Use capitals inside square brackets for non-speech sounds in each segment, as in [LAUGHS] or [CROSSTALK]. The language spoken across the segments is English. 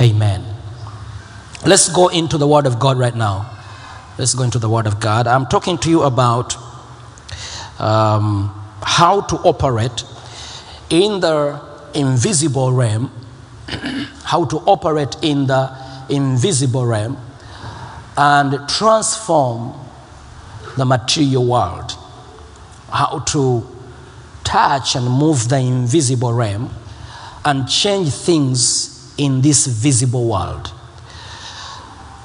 Amen. Let's go into the Word of God right now. Let's go into the Word of God. I'm talking to you about um, how to operate in the invisible realm, [CLEARS THROAT] how to operate in the invisible realm and transform the material world, how to touch and move the invisible realm and change things in this visible world.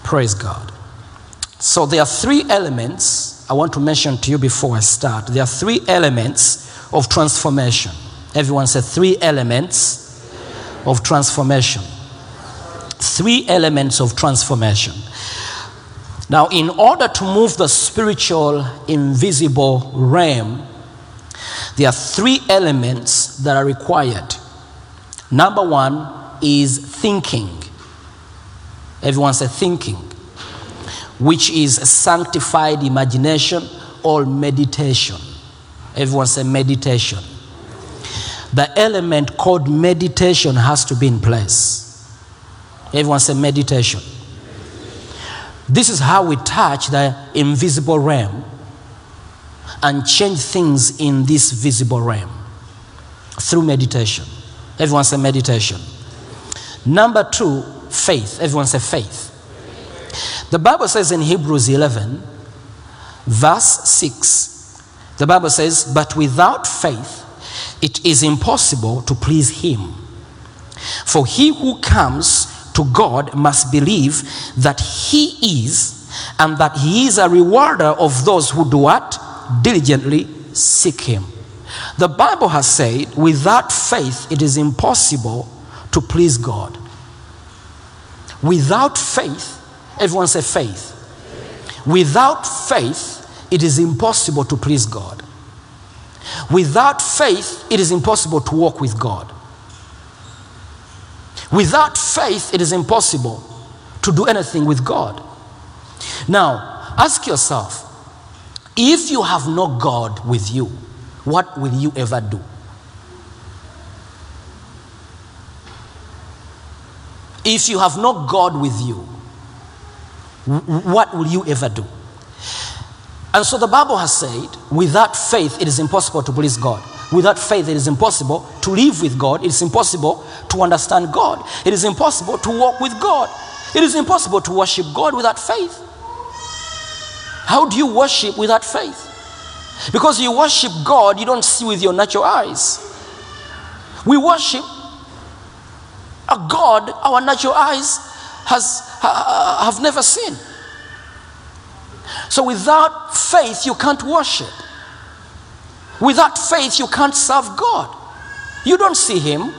Praise God. So, there are three elements I want to mention to you before I start. There are three elements of transformation. Everyone said three elements of transformation. Three elements of transformation. Now, in order to move the spiritual invisible realm, there are three elements that are required. Number one is thinking. Everyone said thinking, which is sanctified imagination or meditation. Everyone said meditation. The element called meditation has to be in place. Everyone said meditation. This is how we touch the invisible realm and change things in this visible realm through meditation. Everyone say meditation. Number two, faith. Everyone say faith. The Bible says in Hebrews 11, verse 6, the Bible says, But without faith, it is impossible to please Him. For he who comes to God must believe that He is, and that He is a rewarder of those who do what? Diligently seek Him. The Bible has said, without faith, it is impossible to please God. Without faith, everyone say faith. Without faith, it is impossible to please God. Without faith, it is impossible to walk with God. Without faith, it is impossible to do anything with God. Now, ask yourself if you have no God with you, what will you ever do? If you have no God with you, what will you ever do? And so the Bible has said, without faith, it is impossible to please God. Without faith, it is impossible to live with God. It is impossible to understand God. It is impossible to walk with God. It is impossible to worship God without faith. How do you worship without faith? Because you worship God, you don't see with your natural eyes. We worship a God our natural eyes has, ha- have never seen. So without faith, you can't worship. Without faith, you can't serve God. You don't see Him.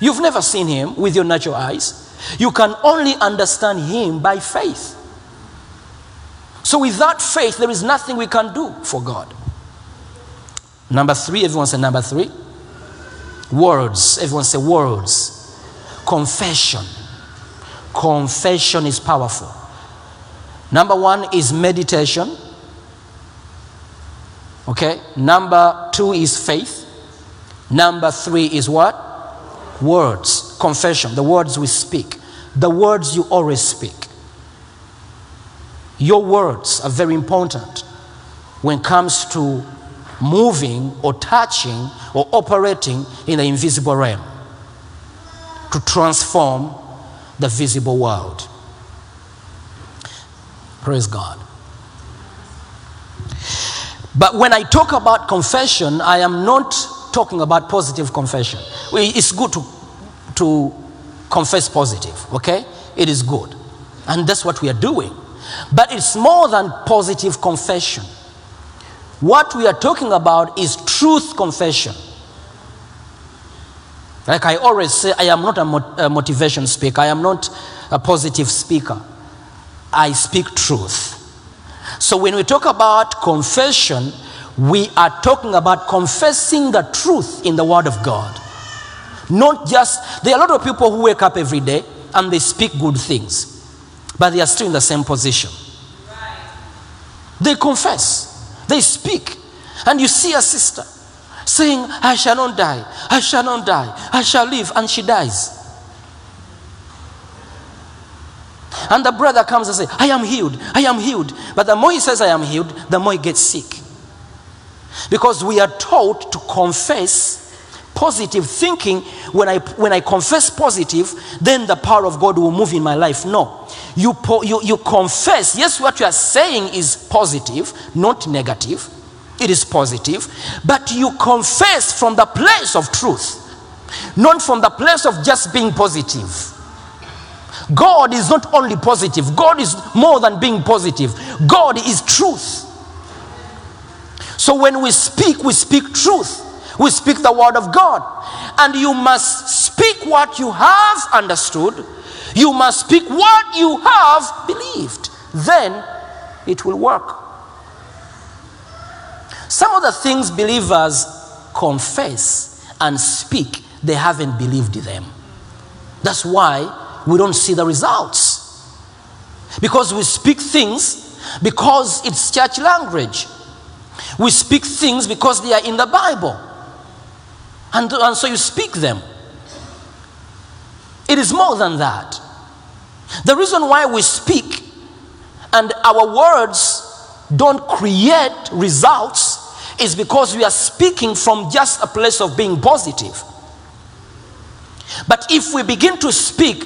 You've never seen Him with your natural eyes. You can only understand Him by faith. So without faith, there is nothing we can do for God. Number three, everyone say number three. Words. Everyone say words. Confession. Confession is powerful. Number one is meditation. Okay. Number two is faith. Number three is what? Words. Confession. The words we speak. The words you always speak. Your words are very important when it comes to moving or touching or operating in the invisible realm to transform the visible world. Praise God. But when I talk about confession, I am not talking about positive confession. It's good to, to confess positive, okay? It is good. And that's what we are doing. But it's more than positive confession. What we are talking about is truth confession. Like I always say, I am not a, mot- a motivation speaker, I am not a positive speaker. I speak truth. So when we talk about confession, we are talking about confessing the truth in the Word of God. Not just, there are a lot of people who wake up every day and they speak good things, but they are still in the same position. They confess, they speak, and you see a sister saying, I shall not die, I shall not die, I shall live, and she dies. And the brother comes and says, I am healed, I am healed. But the more he says, I am healed, the more he gets sick. Because we are taught to confess positive thinking. When I, when I confess positive, then the power of God will move in my life. No. You, you, you confess, yes, what you are saying is positive, not negative. It is positive. But you confess from the place of truth, not from the place of just being positive. God is not only positive, God is more than being positive. God is truth. So when we speak, we speak truth. We speak the word of God. And you must speak what you have understood. You must speak what you have believed. Then it will work. Some of the things believers confess and speak, they haven't believed them. That's why we don't see the results. Because we speak things because it's church language. We speak things because they are in the Bible. And, and so you speak them. It is more than that. The reason why we speak and our words don't create results is because we are speaking from just a place of being positive. But if we begin to speak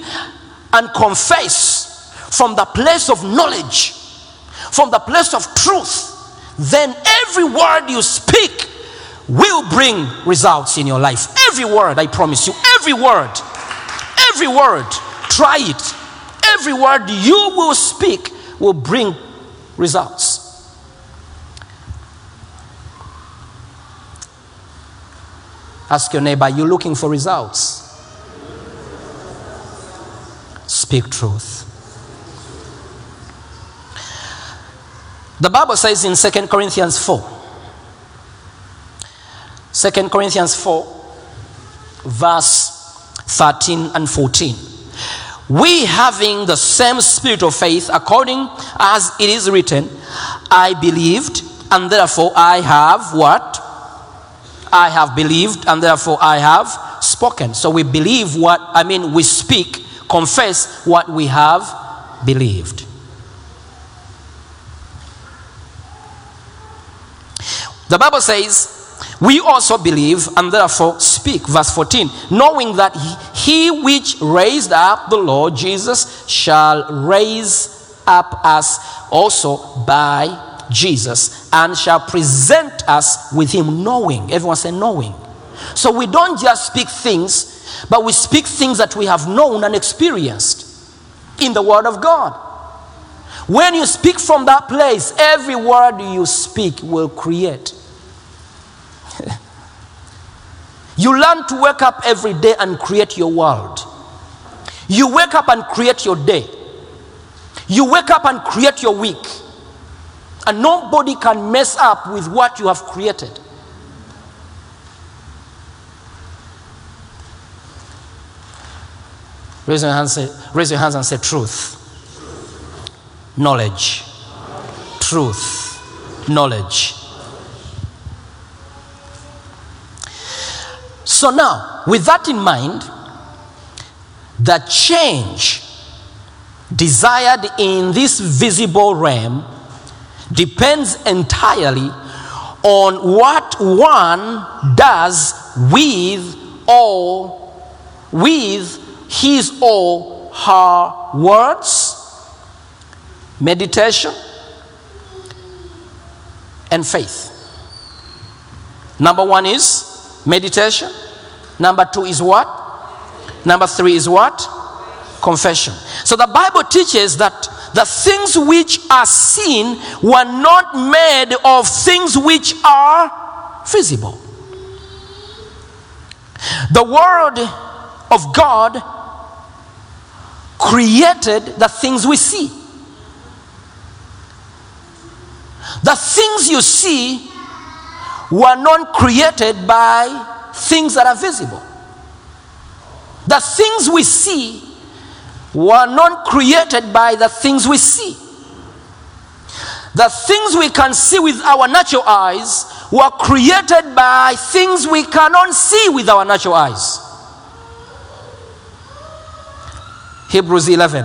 and confess from the place of knowledge, from the place of truth, then every word you speak will bring results in your life. Every word, I promise you, every word, every word, try it. Every word you will speak will bring results. Ask your neighbor, you looking for results? Speak truth. The Bible says in 2 Corinthians 4, 2 Corinthians 4, verse 13 and 14. We having the same spirit of faith, according as it is written, I believed, and therefore I have what? I have believed, and therefore I have spoken. So we believe what, I mean, we speak, confess what we have believed. The Bible says, we also believe and therefore speak. Verse 14, knowing that he, which raised up the Lord Jesus shall raise up us also by Jesus and shall present us with him, knowing. Everyone say, knowing. So we don't just speak things, but we speak things that we have known and experienced in the Word of God. When you speak from that place, every word you speak will create. [LAUGHS] You learn to wake up every day and create your world. You wake up and create your day. You wake up and create your week. And nobody can mess up with what you have created. Raise your hands, raise your hands and say truth. Knowledge. Truth. Knowledge. So now, with that in mind, the change desired in this visible realm depends entirely on what one does with all with his or her words meditation and faith. Number 1 is meditation. Number 2 is what? Number 3 is what? Confession. So the bible teaches that the things which are seen were not made of things which are visible. The Word of God created the things we see. The things you see were not created by things that are visible. The things we see were not created by the things we see. The things we can see with our natural eyes were created by things we cannot see with our natural eyes. Hebrews 11,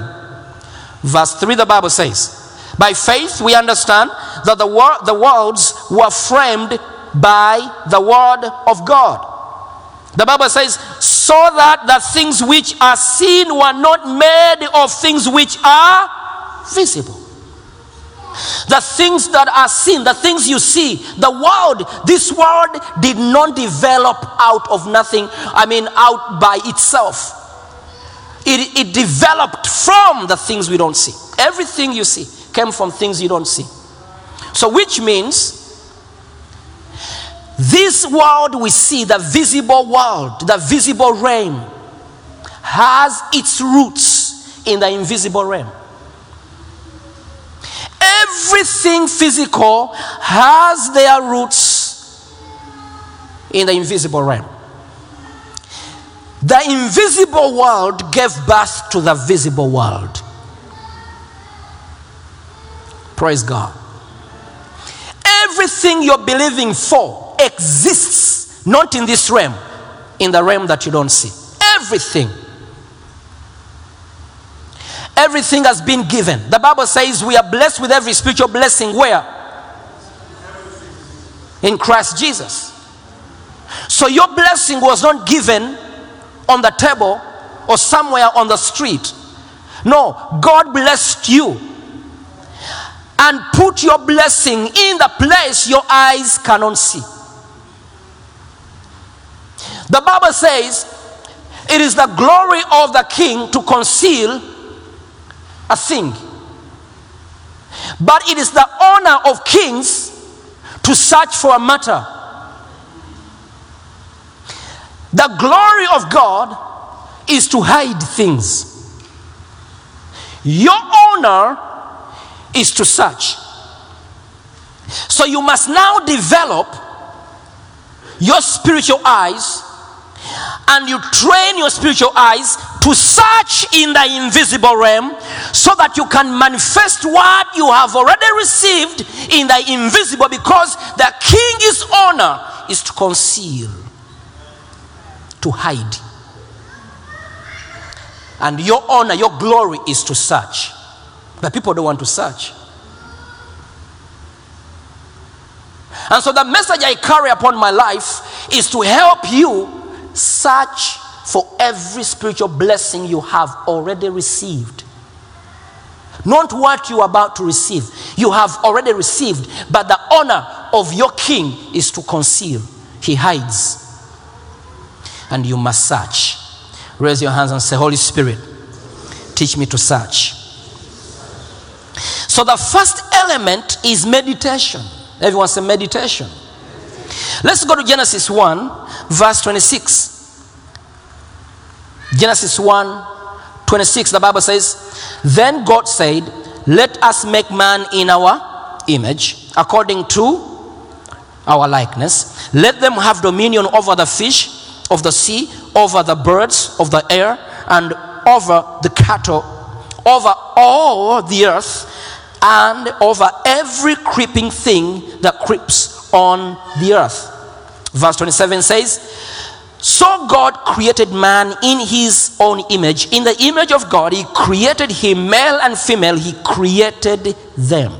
verse 3, the Bible says, By faith we understand that the, wor- the worlds were framed by the word of God. The Bible says, so that the things which are seen were not made of things which are visible. The things that are seen, the things you see, the world, this world did not develop out of nothing, I mean, out by itself. It, it developed from the things we don't see. Everything you see came from things you don't see. So, which means this world we see, the visible world, the visible realm, has its roots in the invisible realm. Everything physical has their roots in the invisible realm. The invisible world gave birth to the visible world. Praise God. Everything you're believing for exists not in this realm, in the realm that you don't see. Everything. Everything has been given. The Bible says we are blessed with every spiritual blessing where? In Christ Jesus. So your blessing was not given on the table or somewhere on the street. No, God blessed you and put your blessing in the place your eyes cannot see. The Bible says it is the glory of the king to conceal a thing, but it is the honor of kings to search for a matter. The glory of God is to hide things. Your honor is to search. So you must now develop your spiritual eyes and you train your spiritual eyes to search in the invisible realm so that you can manifest what you have already received in the invisible because the king's honor is to conceal, to hide. And your honor, your glory is to search. But people don't want to search. And so the message I carry upon my life is to help you search for every spiritual blessing you have already received. Not what you are about to receive. You have already received, but the honor of your king is to conceal. He hides. And you must search. Raise your hands and say, Holy Spirit, teach me to search. So the first element is meditation. Everyone say meditation. Let's go to Genesis 1, verse 26. Genesis 1, 26, the Bible says, Then God said, Let us make man in our image, according to our likeness. Let them have dominion over the fish of the sea, over the birds of the air, and over the cattle, over all the earth, and over every creeping thing that creeps on the earth. Verse 27 says, So God created man in his own image. In the image of God, he created him, male and female, he created them.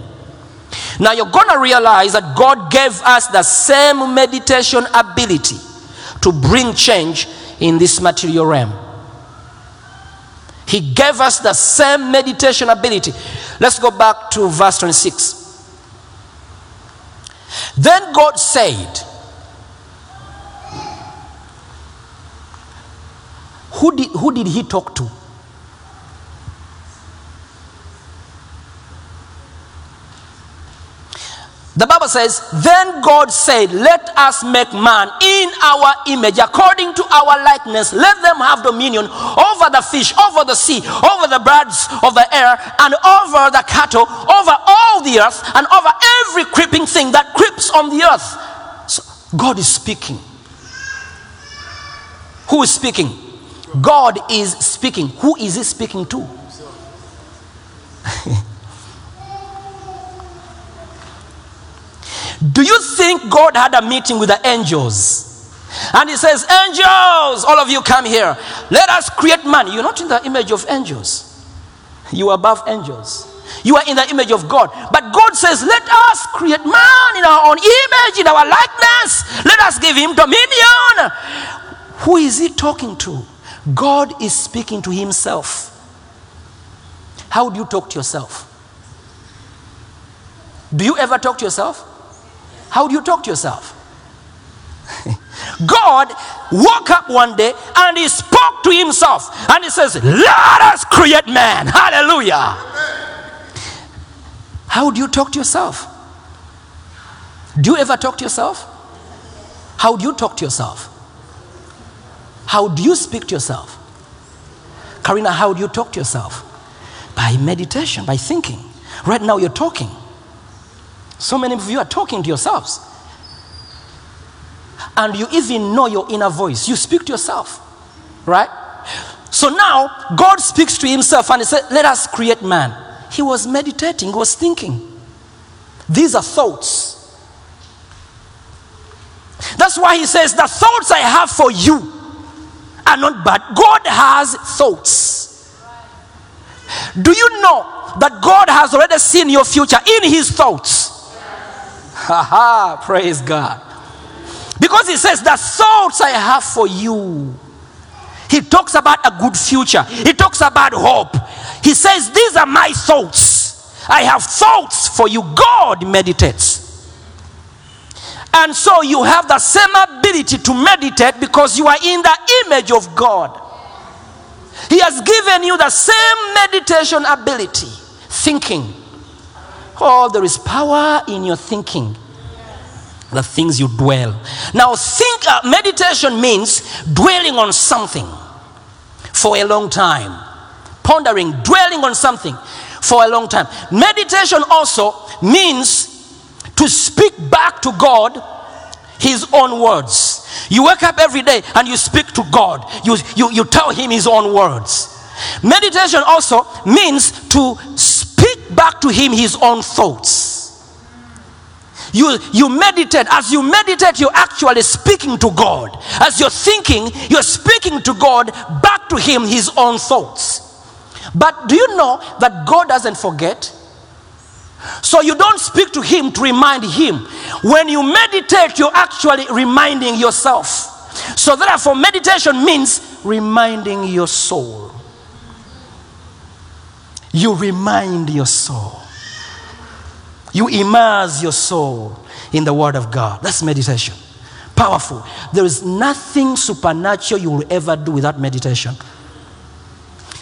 Now you're going to realize that God gave us the same meditation ability to bring change in this material realm. He gave us the same meditation ability. Let's go back to verse 26. Then God said, Who did, who did he talk to? The Bible says, Then God said, Let us make man in our image, according to our likeness. Let them have dominion over the fish, over the sea, over the birds of the air, and over the cattle, over all the earth, and over every creeping thing that creeps on the earth. So God is speaking. Who is speaking? God is speaking. Who is he speaking to? [LAUGHS] Do you think God had a meeting with the angels? And he says, Angels, all of you come here. Let us create man. You're not in the image of angels, you are above angels. You are in the image of God. But God says, Let us create man in our own image, in our likeness. Let us give him dominion. Who is he talking to? God is speaking to himself. How do you talk to yourself? Do you ever talk to yourself? How do you talk to yourself? [LAUGHS] God woke up one day and he spoke to himself and he says, Let us create man. Hallelujah. How do you talk to yourself? Do you ever talk to yourself? How do you talk to yourself? How do you speak to yourself? Karina, how do you talk to yourself? By meditation, by thinking. Right now, you're talking. So many of you are talking to yourselves. And you even know your inner voice. You speak to yourself. Right? So now, God speaks to himself and he said, Let us create man. He was meditating, he was thinking. These are thoughts. That's why he says, The thoughts I have for you are not bad. God has thoughts. Do you know that God has already seen your future in his thoughts? Haha, praise God. Because he says, The thoughts I have for you. He talks about a good future, he talks about hope. He says, These are my thoughts. I have thoughts for you. God meditates. And so you have the same ability to meditate because you are in the image of God. He has given you the same meditation ability, thinking. Oh, there is power in your thinking. The things you dwell. Now, think uh, meditation means dwelling on something for a long time, pondering, dwelling on something for a long time. Meditation also means to speak back to God his own words. You wake up every day and you speak to God, you, you, you tell him his own words. Meditation also means to speak back to him his own thoughts. You, you meditate. As you meditate, you're actually speaking to God. As you're thinking, you're speaking to God back to Him His own thoughts. But do you know that God doesn't forget? So you don't speak to Him to remind Him. When you meditate, you're actually reminding yourself. So therefore, meditation means reminding your soul. You remind your soul. You immerse your soul in the Word of God. That's meditation. Powerful. There is nothing supernatural you will ever do without meditation.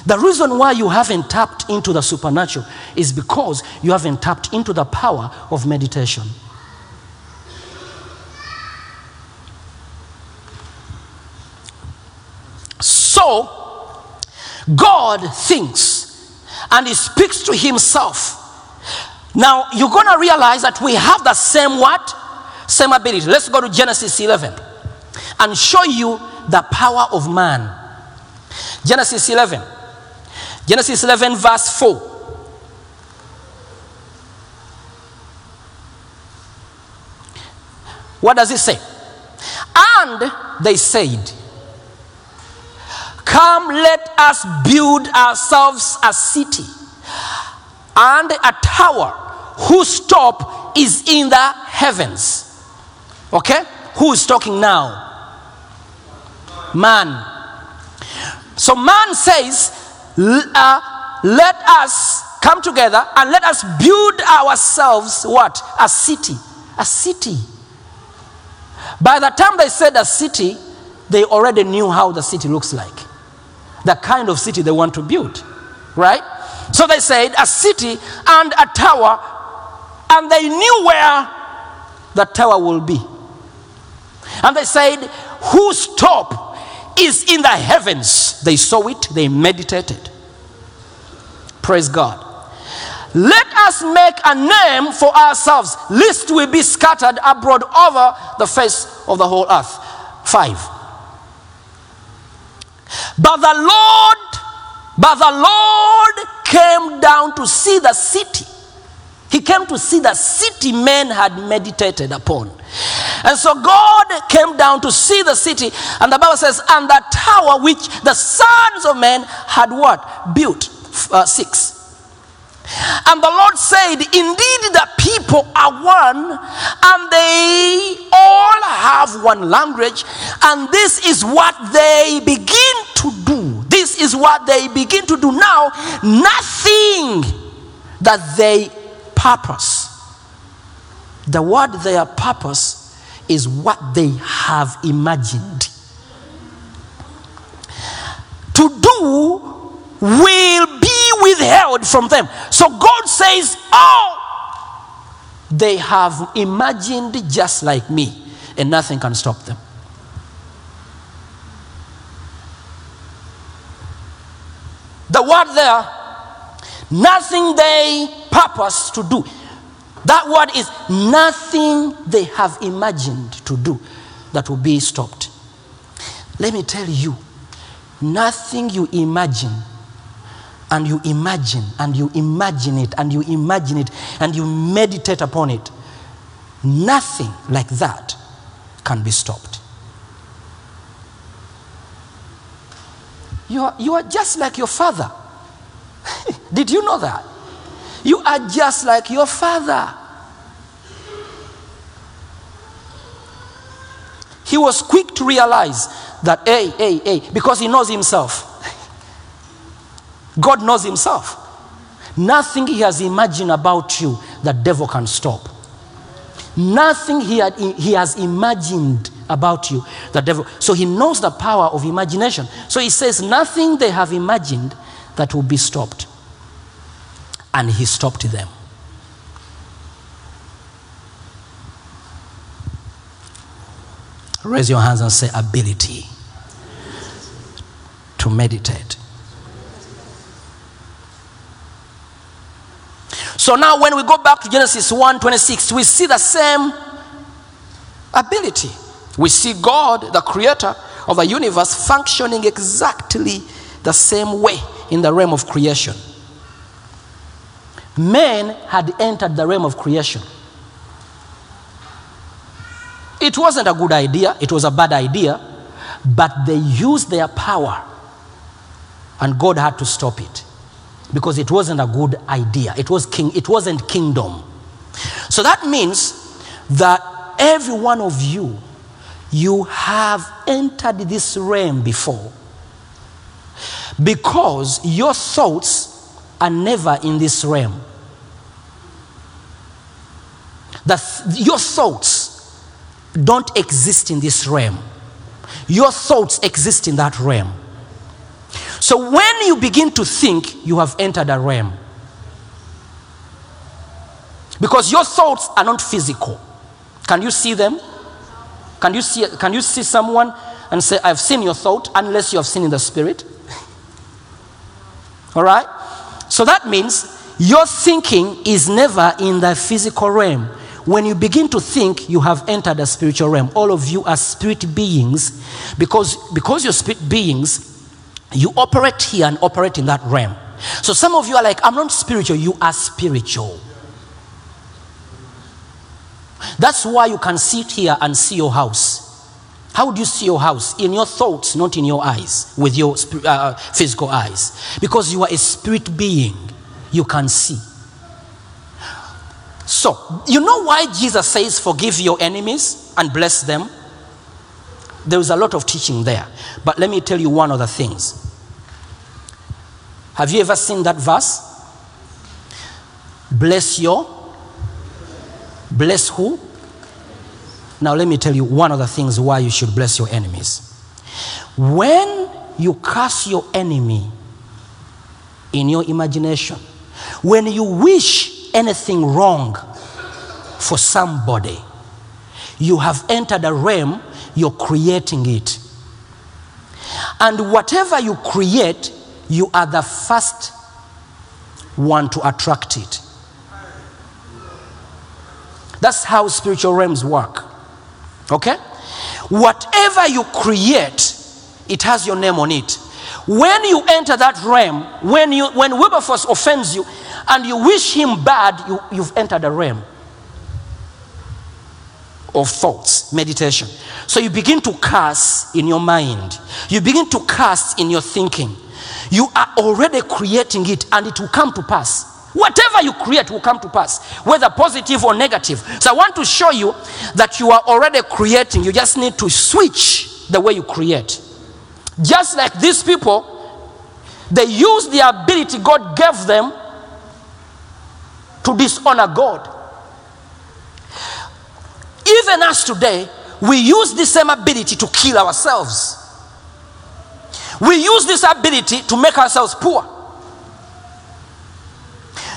The reason why you haven't tapped into the supernatural is because you haven't tapped into the power of meditation. So, God thinks and He speaks to Himself. Now, you're going to realize that we have the same what? Same ability. Let's go to Genesis 11 and show you the power of man. Genesis 11. Genesis 11, verse 4. What does it say? And they said, Come, let us build ourselves a city and a tower whose top is in the heavens. Okay? Who is talking now? Man. So man says, "L- uh, let us come together and let us build ourselves what? A city. A city. By the time they said a city, they already knew how the city looks like. The kind of city they want to build. Right? So they said a city and a tower and they knew where the tower will be. And they said, Whose top is in the heavens? They saw it, they meditated. Praise God. Let us make a name for ourselves, lest we be scattered abroad over the face of the whole earth. Five. But the Lord, but the Lord came down to see the city. He came to see the city men had meditated upon. And so God came down to see the city, and the Bible says, and the tower which the sons of men had what? Built. Uh, six. And the Lord said, Indeed, the people are one, and they all have one language, and this is what they begin to do. This is what they begin to do now. Nothing that they purpose. The word their purpose is what they have imagined. To do will be withheld from them. So God says, Oh, they have imagined just like me, and nothing can stop them. The word there, nothing they purpose to do. That word is nothing they have imagined to do that will be stopped. Let me tell you, nothing you imagine and you imagine and you imagine it and you imagine it and you meditate upon it, nothing like that can be stopped. You are, you are just like your father. [LAUGHS] Did you know that? You are just like your father. He was quick to realize that, hey, hey, hey, because he knows himself. God knows himself. Nothing he has imagined about you, the devil can stop. Nothing he, had, he has imagined about you, the devil. So he knows the power of imagination. So he says, nothing they have imagined that will be stopped. And he stopped them. Raise your hands and say, ability to meditate. So now when we go back to Genesis 1 26, we see the same ability. We see God, the creator of the universe, functioning exactly the same way in the realm of creation. Men had entered the realm of creation. It wasn't a good idea, it was a bad idea, but they used their power, and God had to stop it because it wasn't a good idea. It, was king, it wasn't kingdom. So that means that every one of you, you have entered this realm before because your thoughts are never in this realm. That your thoughts don't exist in this realm. Your thoughts exist in that realm. So when you begin to think, you have entered a realm. Because your thoughts are not physical. Can you see them? Can you see, can you see someone and say, I've seen your thought, unless you have seen in the spirit? [LAUGHS] All right? So that means your thinking is never in the physical realm. When you begin to think, you have entered a spiritual realm. All of you are spirit beings because, because you're spirit beings, you operate here and operate in that realm. So some of you are like, I'm not spiritual, you are spiritual. That's why you can sit here and see your house. How do you see your house? In your thoughts, not in your eyes, with your uh, physical eyes. Because you are a spirit being, you can see. So, you know why Jesus says, Forgive your enemies and bless them? There is a lot of teaching there. But let me tell you one of the things. Have you ever seen that verse? Bless your. Bless who? Now, let me tell you one of the things why you should bless your enemies. When you curse your enemy in your imagination, when you wish anything wrong for somebody. You have entered a realm, you're creating it. And whatever you create, you are the first one to attract it. That's how spiritual realms work. Okay? Whatever you create, it has your name on it. When you enter that realm, when, you, when Wilberforce offends you and you wish him bad, you, you've entered a realm of thoughts, meditation. So you begin to curse in your mind. You begin to curse in your thinking. You are already creating it and it will come to pass. Whatever you create will come to pass, whether positive or negative. So I want to show you that you are already creating. You just need to switch the way you create. Just like these people, they use the ability God gave them to dishonor God. Even us today, we use the same ability to kill ourselves. We use this ability to make ourselves poor.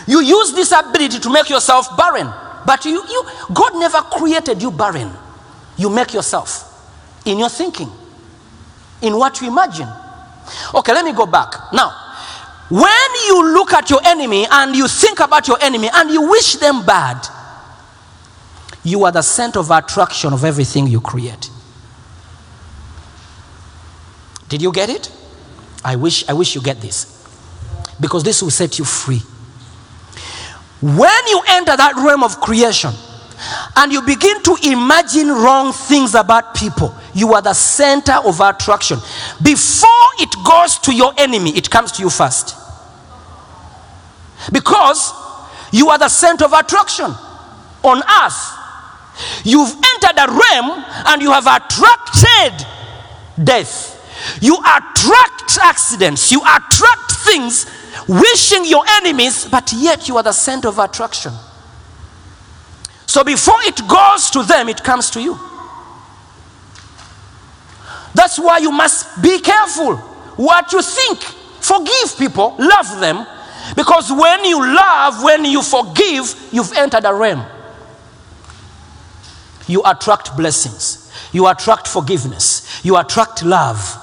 You use this ability to make yourself barren. But you, you, God never created you barren. You make yourself in your thinking, in what you imagine. Okay, let me go back. Now, when you look at your enemy and you think about your enemy and you wish them bad, you are the center of attraction of everything you create. Did you get it? I wish, I wish you get this. Because this will set you free. When you enter that realm of creation and you begin to imagine wrong things about people, you are the center of attraction. Before it goes to your enemy, it comes to you first. Because you are the center of attraction on earth. You've entered a realm and you have attracted death. You attract accidents. You attract things wishing your enemies, but yet you are the center of attraction. So before it goes to them, it comes to you. That's why you must be careful what you think. Forgive people, love them, because when you love, when you forgive, you've entered a realm. You attract blessings, you attract forgiveness, you attract love.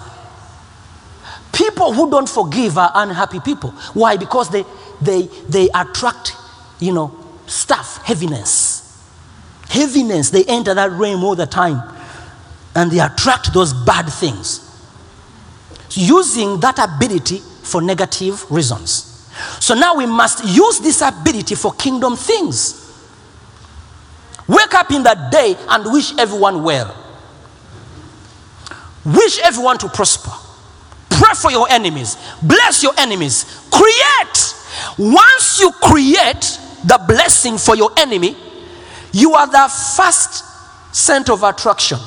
People who don't forgive are unhappy people. Why? Because they they they attract, you know, stuff, heaviness. Heaviness, they enter that realm all the time. And they attract those bad things. Using that ability for negative reasons. So now we must use this ability for kingdom things. Wake up in that day and wish everyone well. Wish everyone to prosper. Pray for your enemies. Bless your enemies. Create. Once you create the blessing for your enemy, you are the first center of attraction.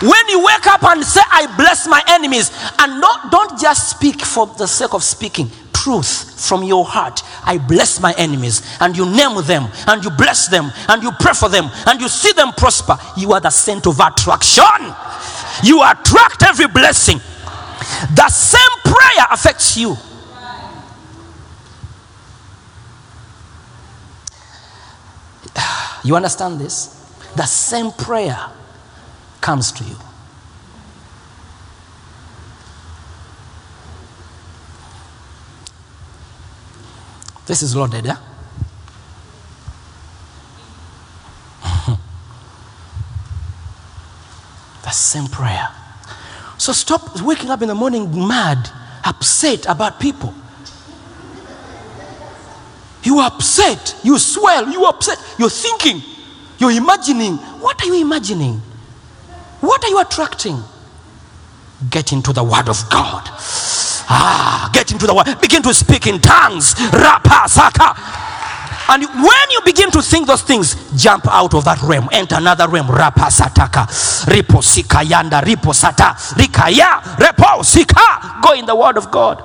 When you wake up and say, I bless my enemies, and not, don't just speak for the sake of speaking, truth from your heart. I bless my enemies, and you name them, and you bless them, and you pray for them, and you see them prosper. You are the center of attraction. You attract every blessing. The same prayer affects you. You understand this? The same prayer comes to you. This is loaded, yeah? The same prayer. So stop waking up in the morning mad, upset about people. You are upset, you swell, you are upset, you're thinking, you're imagining. What are you imagining? What are you attracting? Get into the Word of God. Ah, get into the Word. Begin to speak in tongues. Rapa saka. And when you begin to think those things, jump out of that realm, enter another realm. Rapa sataka, ripo sika yanda, sata, rikaya, repo sika. Go in the Word of God.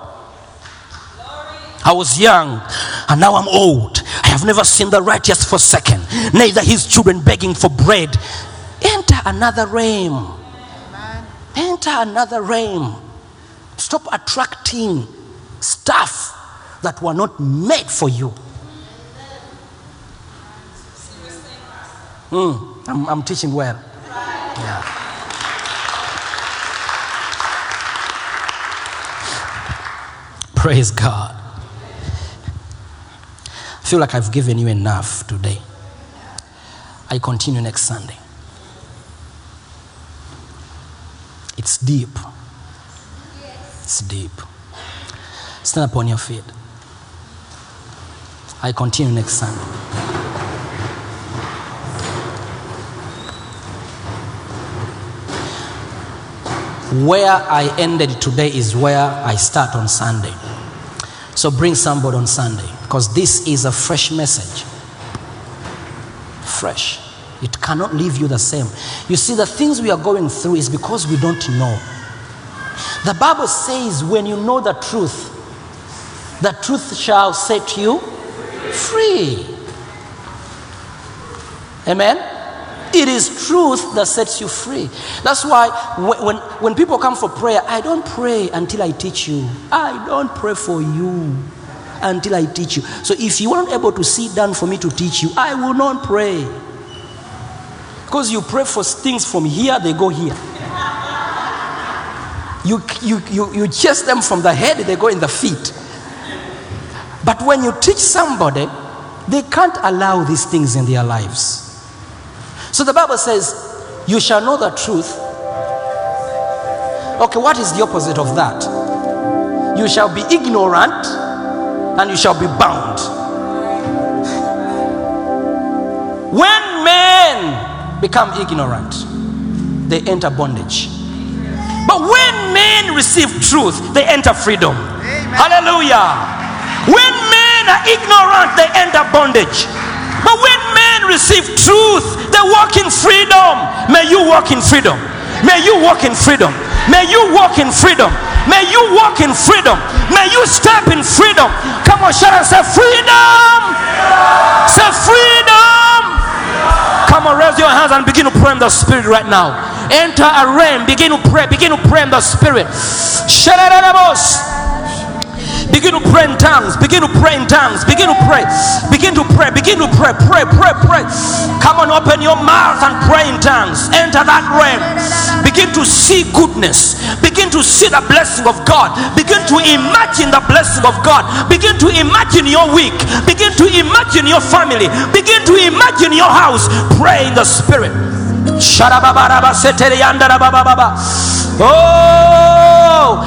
I was young and now I'm old. I have never seen the righteous forsaken, neither his children begging for bread. Enter another realm. Enter another realm. Stop attracting stuff that were not made for you. Mm, I'm, I'm teaching well. Yeah. Praise God. I feel like I've given you enough today. I continue next Sunday. It's deep. It's deep. Stand up on your feet. I continue next Sunday. Where I ended today is where I start on Sunday. So bring somebody on Sunday because this is a fresh message. Fresh. It cannot leave you the same. You see, the things we are going through is because we don't know. The Bible says, when you know the truth, the truth shall set you free. Amen? It is truth that sets you free. That's why when, when, people come for prayer, I don't pray until I teach you. I don't pray for you until I teach you. So if you aren't able to sit down for me to teach you, I will not pray. Because you pray for things from here, they go here. You, you, you, you chase them from the head, they go in the feet. But when you teach somebody, they can't allow these things in their lives. So the Bible says, You shall know the truth. Okay, what is the opposite of that? You shall be ignorant and you shall be bound. When men become ignorant, they enter bondage. But when men receive truth, they enter freedom. Hallelujah. When men are ignorant, they enter bondage. But when receive truth, they walk in freedom. May you walk in freedom. May you walk in freedom. May you walk in freedom. May you walk in freedom. May you step in freedom. Come on, shout and say freedom. Say freedom. Come on, raise your hands and begin to pray in the spirit right now. Enter a realm. Begin to pray. Begin to pray in the spirit. Shadadadabos. Begin to pray in tongues. Begin to pray in tongues. Begin to pray. Begin to pray. Begin to pray. Pray, pray, pray. Come on, open your mouth and pray in tongues. Enter that realm. Begin to see goodness. Begin to see the blessing of God. Begin to imagine the blessing of God. Begin to imagine your week. Begin to imagine your family. Begin to imagine your house. Pray in the spirit. Sharababaraba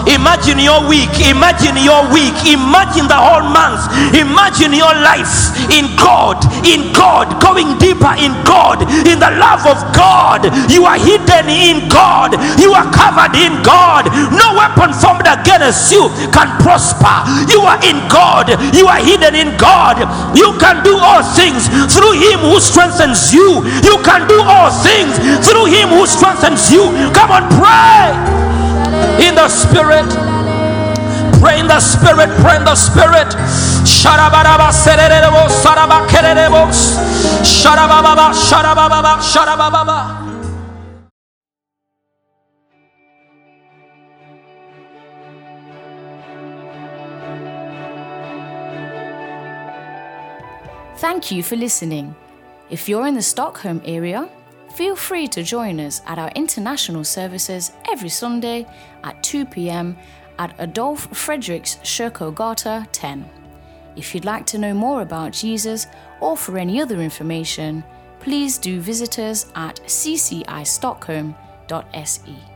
imagine your week. Imagine your week. Imagine the whole month. Imagine your life in God. In God. Going deeper in God. In the love of God. You are hidden in God. You are covered in God. No weapon formed against you can prosper. You are in God. You are hidden in God. You can do all things through Him who strengthens you. You can do all things through Him who strengthens you. Come on, pray the spirit. Pray in the spirit. Pray in the spirit. Sharabaraba sererebo saraba kererebo. Sharababa sharababa sharababa. Thank you for listening. If you're in the Stockholm area, feel free to join us at our international services every Sunday at 2 pm at Adolf Fredriks Kyrkogata 10. If you'd like to know more about Jesus or for any other information, please do visit us at ccistockholm.se.